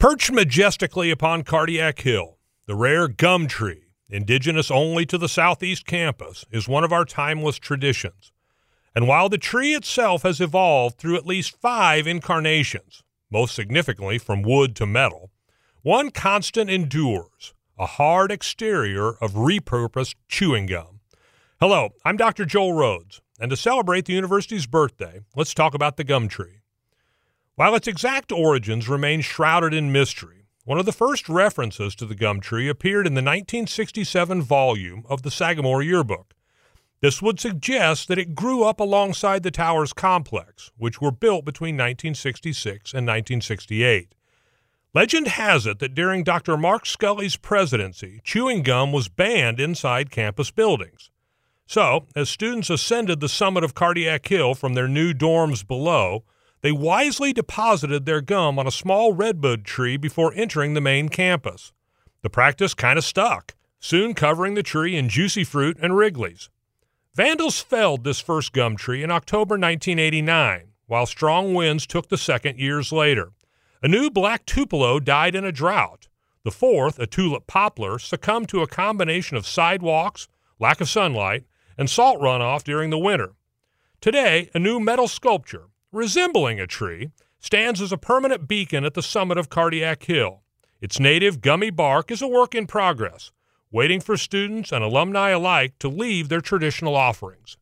Perched majestically upon Cardiac Hill, the rare gum tree, indigenous only to the southeast campus, is one of our timeless traditions. And while the tree itself has evolved through at least five incarnations, most significantly from wood to metal, one constant endures a hard exterior of repurposed chewing gum. Hello, I'm Dr. Joel Rhodes, and to celebrate the university's birthday, let's talk about the gum tree. While its exact origins remain shrouded in mystery, one of the first references to the gum tree appeared in the 1967 volume of the Sagamore Yearbook. This would suggest that it grew up alongside the tower's complex, which were built between 1966 and 1968. Legend has it that during Dr. Mark Scully's presidency, chewing gum was banned inside campus buildings. So, as students ascended the summit of Cardiac Hill from their new dorms below, they wisely deposited their gum on a small redbud tree before entering the main campus. The practice kind of stuck, soon covering the tree in juicy fruit and Wrigley's. Vandals felled this first gum tree in October 1989, while strong winds took the second years later. A new black tupelo died in a drought. The fourth, a tulip poplar, succumbed to a combination of sidewalks, lack of sunlight, and salt runoff during the winter. Today, a new metal sculpture, resembling a tree, stands as a permanent beacon at the summit of Cardiac Hill. Its native gummy bark is a work in progress, waiting for students and alumni alike to leave their traditional offerings.